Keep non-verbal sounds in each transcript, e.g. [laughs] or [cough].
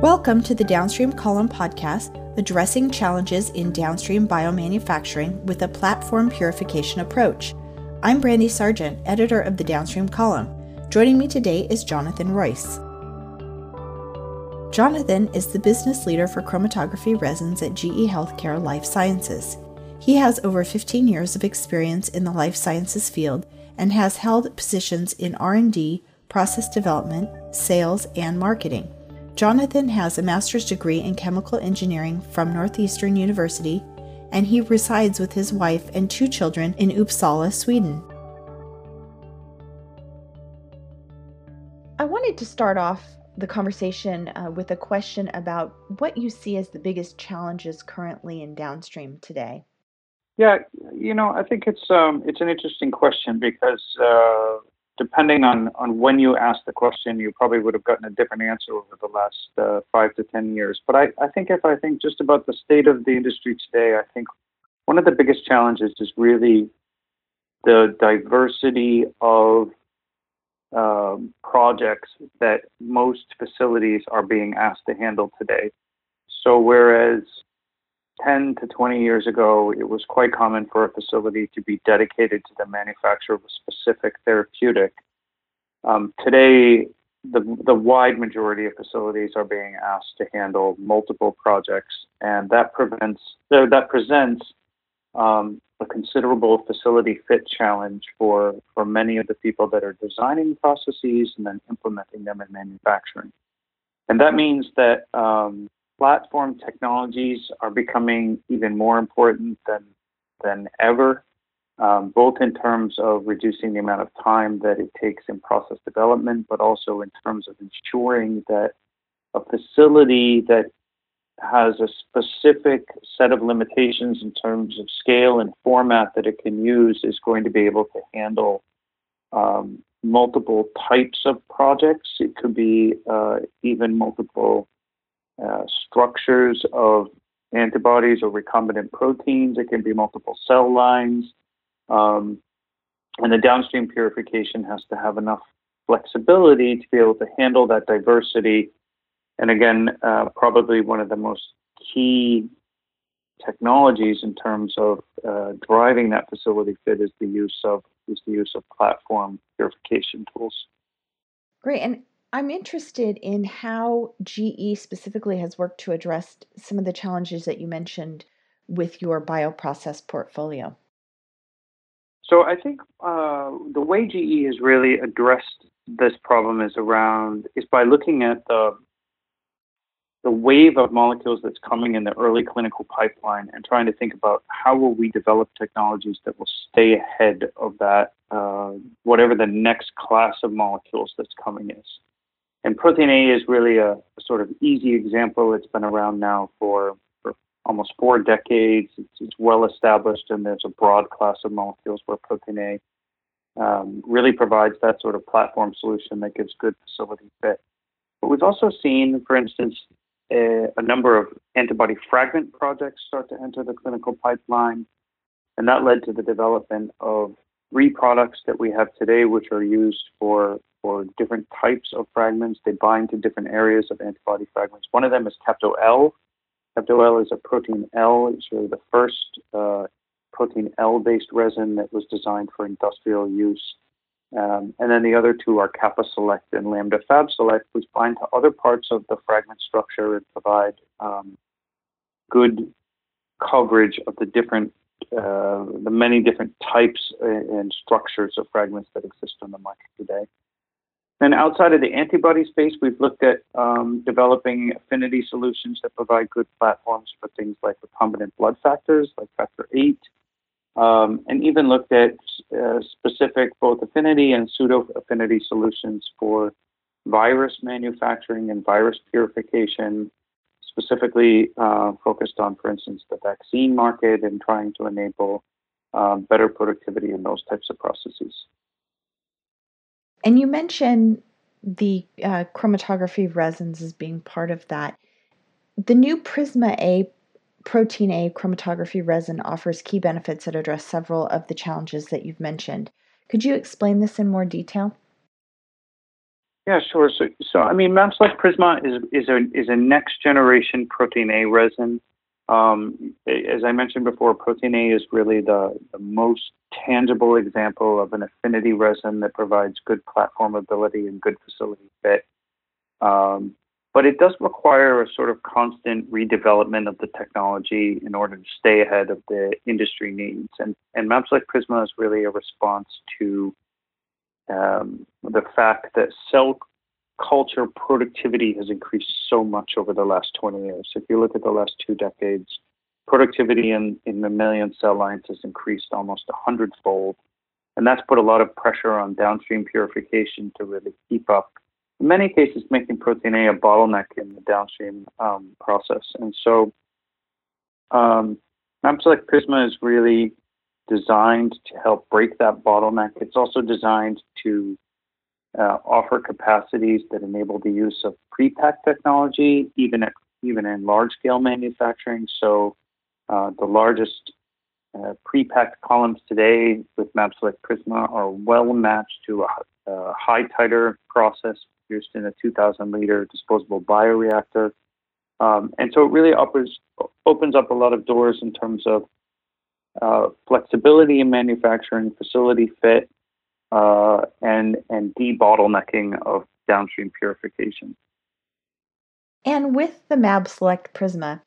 Welcome to the Downstream Column podcast, addressing challenges in downstream biomanufacturing with a platform purification approach. I'm Brandy Sargent, editor of the Downstream Column. Joining me today is Jonathan Royce. Jonathan is the business leader for chromatography resins at GE Healthcare Life Sciences. He has over 15 years of experience in the life sciences field and has held positions in R&D, process development, sales, and marketing. Jonathan has a master's degree in chemical engineering from Northeastern University, and he resides with his wife and two children in Uppsala, Sweden. I wanted to start off the conversation uh, with a question about what you see as the biggest challenges currently in downstream today. Yeah, you know, I think it's um, it's an interesting question because uh, depending on, on when you asked the question, you probably would have gotten a different answer over the last uh, five to 10 years. But I, I think if I think just about the state of the industry today, I think one of the biggest challenges is really the diversity of um, projects that most facilities are being asked to handle today. So, whereas 10 to 20 years ago, it was quite common for a facility to be dedicated to the manufacture of a specific therapeutic. Um, today, the, the wide majority of facilities are being asked to handle multiple projects, and that prevents that presents um, a considerable facility fit challenge for for many of the people that are designing processes and then implementing them in manufacturing. And that means that um, platform technologies are becoming even more important than than ever, um, both in terms of reducing the amount of time that it takes in process development, but also in terms of ensuring that a facility that has a specific set of limitations in terms of scale and format that it can use is going to be able to handle um, multiple types of projects. It could be uh, even multiple uh, structures of antibodies or recombinant proteins. It can be multiple cell lines. Um, and the downstream purification has to have enough flexibility to be able to handle that diversity. And again, uh, probably one of the most key technologies in terms of uh, driving that facility fit is the use of is the use of platform purification tools. Great. And I'm interested in how GE specifically has worked to address some of the challenges that you mentioned with your bioprocess portfolio. So I think uh, the way GE has really addressed this problem is around is by looking at the the wave of molecules that's coming in the early clinical pipeline and trying to think about how will we develop technologies that will stay ahead of that uh, whatever the next class of molecules that's coming is. And protein A is really a, a, sort of easy example. It's been around now for, for almost four decades. It's, it's, well established, and there's a broad class of molecules where protein A um, really provides that sort of platform solution that gives good facility fit. But we've also seen, for instance, a, a number of antibody fragment projects start to enter the clinical pipeline, and that led to the development of three products that we have today, which are used for for different types of fragments. They bind to different areas of antibody fragments. One of them is Capto-L. Capto-L is a protein L. It's really the first uh, protein L-based resin that was designed for industrial use. Um, and then the other two are Kappa Select and Lambda Fab Select, which bind to other parts of the fragment structure and provide um, good coverage of the different, uh, the many different types and structures of fragments that exist on the market today. And outside of the antibody space, we've looked at um, developing affinity solutions that provide good platforms for things like recombinant blood factors, like factor VIII, um, and even looked at uh, specific both affinity and pseudo affinity solutions for virus manufacturing and virus purification, specifically uh, focused on, for instance, the vaccine market and trying to enable um, better productivity in those types of processes. And you mentioned the uh, chromatography resins as being part of that. The new Prisma A protein A chromatography resin offers key benefits that address several of the challenges that you've mentioned. Could you explain this in more detail? Yeah, sure. So, so I mean, MabSelect Prisma is is a is a next generation protein A resin. Um, as I mentioned before, protein A is really the, the most tangible example of an affinity resin that provides good platform ability and good facility fit. Um, but it does require a sort of constant redevelopment of the technology in order to stay ahead of the industry needs. And, and Like Prisma is really a response to um, the fact that cell culture productivity has increased so much over the last 20 years. If you look at the last two decades, productivity in, in mammalian cell lines has increased almost a hundredfold. And that's put a lot of pressure on downstream purification to really keep up. In many cases, making protein A a bottleneck in the downstream um, process. And so, um, MabSelect Prisma is really designed to help break that bottleneck. It's also designed to uh, offer capacities that enable the use of pre-pack technology, even at, even in large-scale manufacturing. So, uh, the largest uh, pre-packed columns today with MabSelect Prisma are well matched to a, a high titer process produced in a 2,000 liter disposable bioreactor. Um, and so it really offers, opens up a lot of doors in terms of uh, flexibility in manufacturing, facility fit, uh, and and debottlenecking of downstream purification. And with the MabSelect Prisma,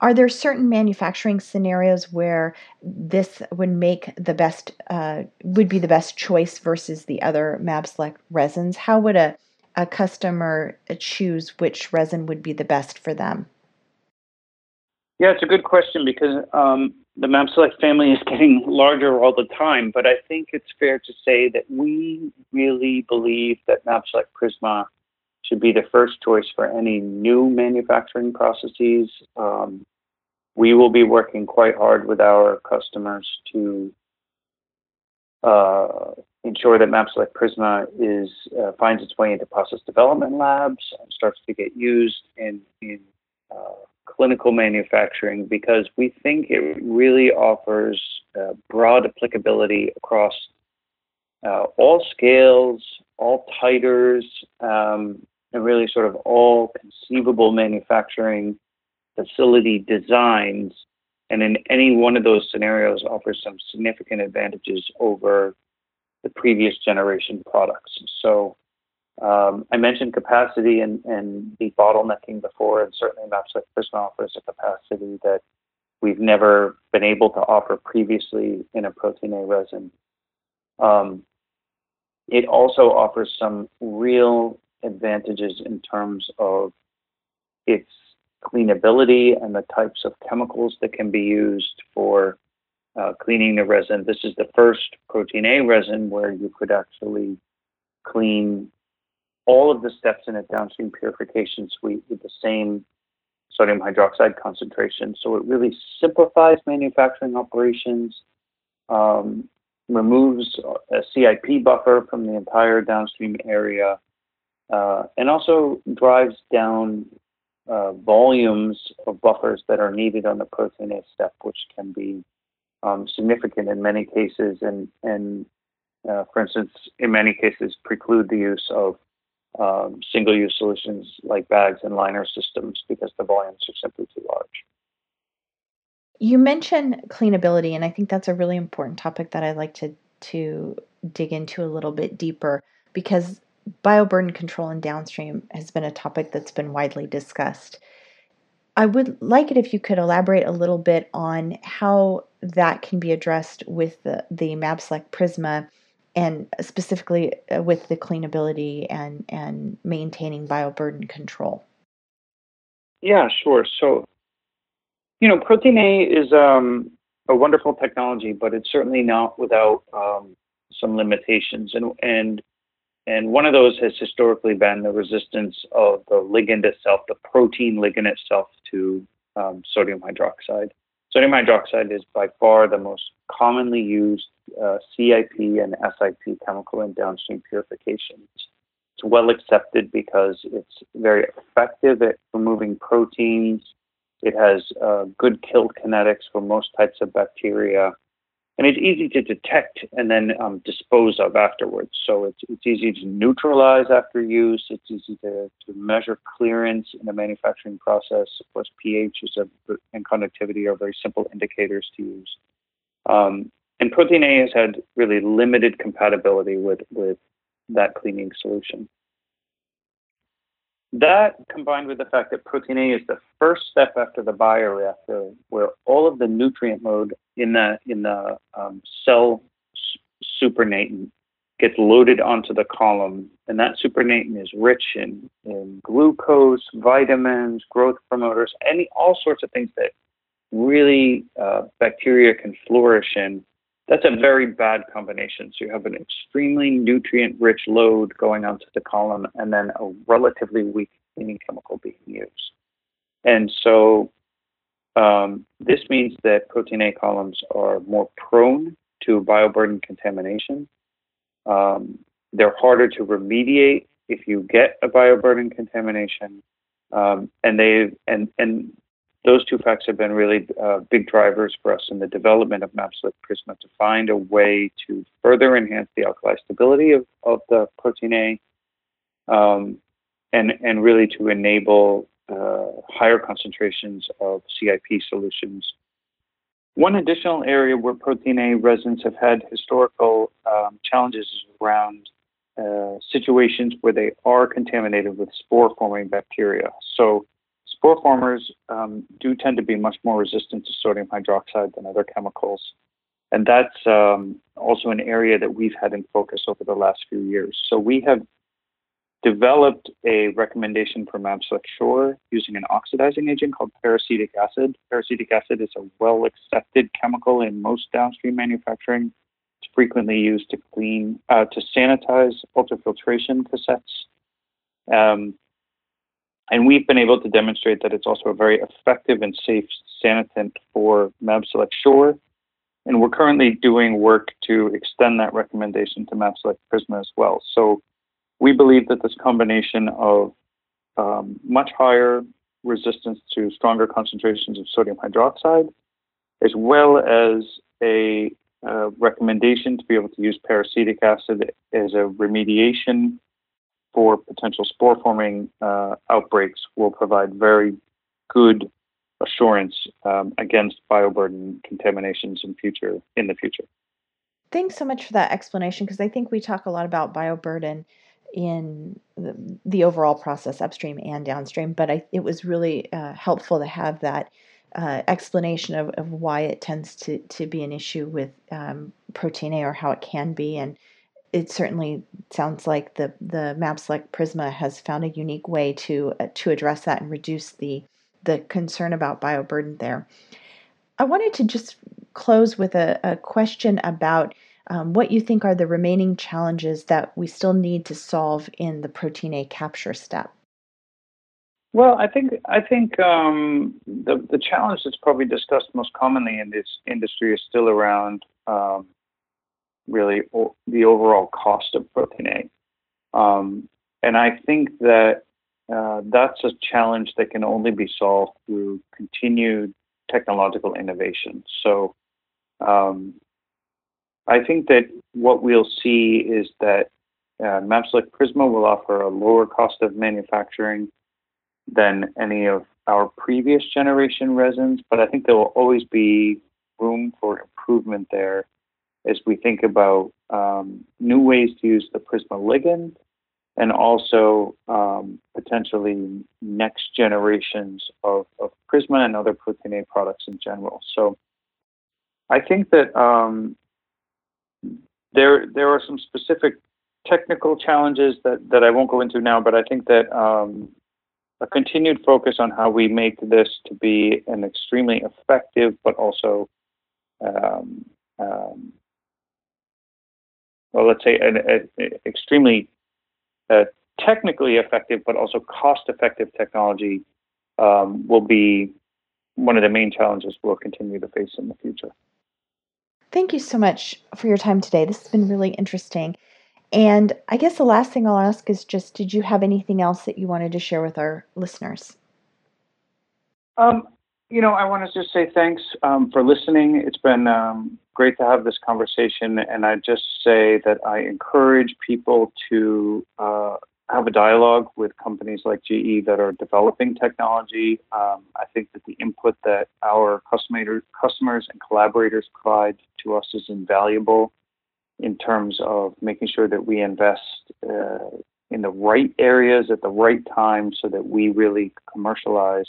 are there certain manufacturing scenarios where this would make the best uh, would be the best choice versus the other MabSelect resins? How would a a customer choose which resin would be the best for them? Yeah, it's a good question because um, the MabSelect family is [laughs] getting larger all the time, but I think it's fair to say that we really believe that MabSelect Prisma should be the first choice for any new manufacturing processes. Um, we will be working quite hard with our customers to uh, ensure that MabSelect Prisma is uh, finds its way into process development labs and starts to get used in in uh, clinical manufacturing because we think it really offers uh, broad applicability across uh, all scales, all titers, um, and really sort of all conceivable manufacturing facility designs. And in any one of those scenarios, offers some significant advantages over the previous generation products. So um, I mentioned capacity and, and debottlenecking before, and certainly MabSelect Prisma offers a capacity that we've never been able to offer previously in a protein A resin. Um, it also offers some real advantages in terms of its cleanability and the types of chemicals that can be used for uh, cleaning the resin. This is the first protein A resin where you could actually clean all of the steps in a downstream purification suite with the same sodium hydroxide concentration. So it really simplifies manufacturing operations, um, removes a CIP buffer from the entire downstream area, uh, and also drives down uh, volumes of buffers that are needed on the protein A step, which can be um, significant in many cases, and and uh, for instance, in many cases, preclude the use of um, single-use solutions like bags and liner systems because the volumes are simply too large. You mentioned cleanability, and I think that's a really important topic that I'd like to to dig into a little bit deeper because bioburden control and downstream has been a topic that's been widely discussed. I would like it if you could elaborate a little bit on how that can be addressed with the, the MabSelect Prisma and specifically uh, with the cleanability and and maintaining bioburden control? Yeah, sure. So, you know, Protein A is um, a wonderful technology, but it's certainly not without um, some limitations, and and and one of those has historically been the resistance of the ligand itself, the protein ligand itself, to um, sodium hydroxide. Sodium hydroxide is by far the most commonly used uh, CIP and SIP chemical in downstream purifications. It's well accepted because it's very effective at removing proteins. It has uh, good kill kinetics for most types of bacteria. And it's easy to detect and then um, dispose of afterwards. So it's, it's easy to neutralize after use. It's easy to, to measure clearance in the manufacturing process. Of course, pH is a, and conductivity are very simple indicators to use. Um, and Protein A has had really limited compatibility with, with that cleaning solution. That combined with the fact that protein A is the first step after the bioreactor, where all of the nutrient load in the in the um, cell supernatant gets loaded onto the column, and that supernatant is rich in, in glucose, vitamins, growth promoters, any all sorts of things that really uh, bacteria can flourish in that's a very bad combination. So you have an extremely nutrient rich load going onto the column and then a relatively weak cleaning chemical being used. And so um, this means that protein A columns are more prone to bioburden contamination. Um, they're harder to remediate if you get a bioburden contamination. Um, and they and and those two facts have been really uh, big drivers for us in the development of MabSelect Prisma to find a way to further enhance the alkali stability of, of the protein A um, and, and really to enable higher concentrations of CIP solutions. One additional area where protein A resins have had historical um, challenges is around uh, situations where they are contaminated with spore forming bacteria. So Spore formers um, do tend to be much more resistant to sodium hydroxide than other chemicals. And that's um, also an area that we've had in focus over the last few years. So we have developed a recommendation for MabSelect Sure using an oxidizing agent called peracetic acid. Peracetic acid is a well accepted chemical in most downstream manufacturing. It's frequently used to clean, uh, to sanitize ultrafiltration cassettes. Um, and we've been able to demonstrate that it's also a very effective and safe sanitant for MabSelect Sure. And we're currently doing work to extend that recommendation to MabSelect Prisma as well. So we believe that this combination of um, much higher resistance to stronger concentrations of sodium hydroxide, as well as a uh, recommendation to be able to use peracetic acid as a remediation for potential spore forming uh, outbreaks will provide very good assurance um, against bioburden contaminations in future in the future. Thanks so much for that explanation because I think we talk a lot about bioburden in the, the overall process upstream and downstream, but I, it was really uh, helpful to have that uh, explanation of, of why it tends to, to be an issue with um, protein A or how it can be and it certainly sounds like the the MabSelect Prisma has found a unique way to uh, to address that and reduce the the concern about bioburden there. I wanted to just close with a, a question about um, what you think are the remaining challenges that we still need to solve in the protein A capture step. Well, I think I think um, the the challenge that's probably discussed most commonly in this industry is still around um, really o- the overall cost of protein A. Um, and I think that uh, that's a challenge that can only be solved through continued technological innovation. So um, I think that what we'll see is that uh, MabSelect Prisma will offer a lower cost of manufacturing than any of our previous generation resins, but I think there will always be room for improvement there as we think about um, new ways to use the Prisma ligand and also um, potentially next generations of, of, Prisma and other Protein A products in general. So I think that um, there there are some specific technical challenges that, that I won't go into now, but I think that um, a continued focus on how we make this to be an extremely effective but also um, um, well, let's say, an, extremely uh, technically effective but also cost-effective technology um, will be one of the main challenges we'll continue to face in the future. Thank you so much for your time today. This has been really interesting. And I guess the last thing I'll ask is just did you have anything else that you wanted to share with our listeners? Um, you know, I want to just say thanks um, for listening. It's been um, great to have this conversation. And I just say that I encourage people to uh, have a dialogue with companies like GE that are developing technology. Um, I think that the input that our customer, customers and collaborators provide to us is invaluable in terms of making sure that we invest uh, in the right areas at the right time so that we really commercialize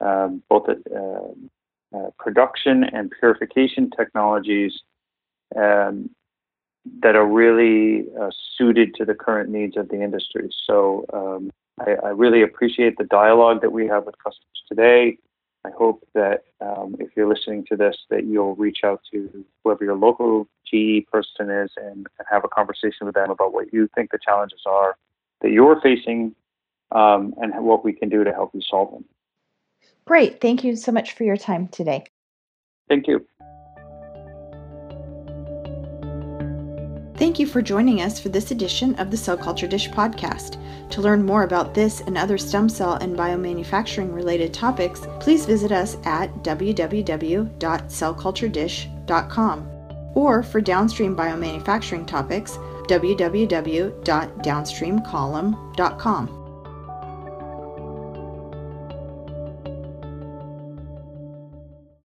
um, both uh, uh, production and purification technologies um, that are really uh, suited to the current needs of the industry. So um, I, I, really appreciate the dialogue that we have with customers today. I hope that um, if you're listening to this, that you'll reach out to whoever your local GE person is and, and have a conversation with them about what you think the challenges are that you're facing um, and what we can do to help you solve them. Great. Thank you so much for your time today. Thank you. Thank you for joining us for this edition of the Cell Culture Dish podcast. To learn more about this and other stem cell and biomanufacturing related topics, please visit us at www.cellculturedish.com. Or for downstream biomanufacturing topics, www.downstreamcolumn.com.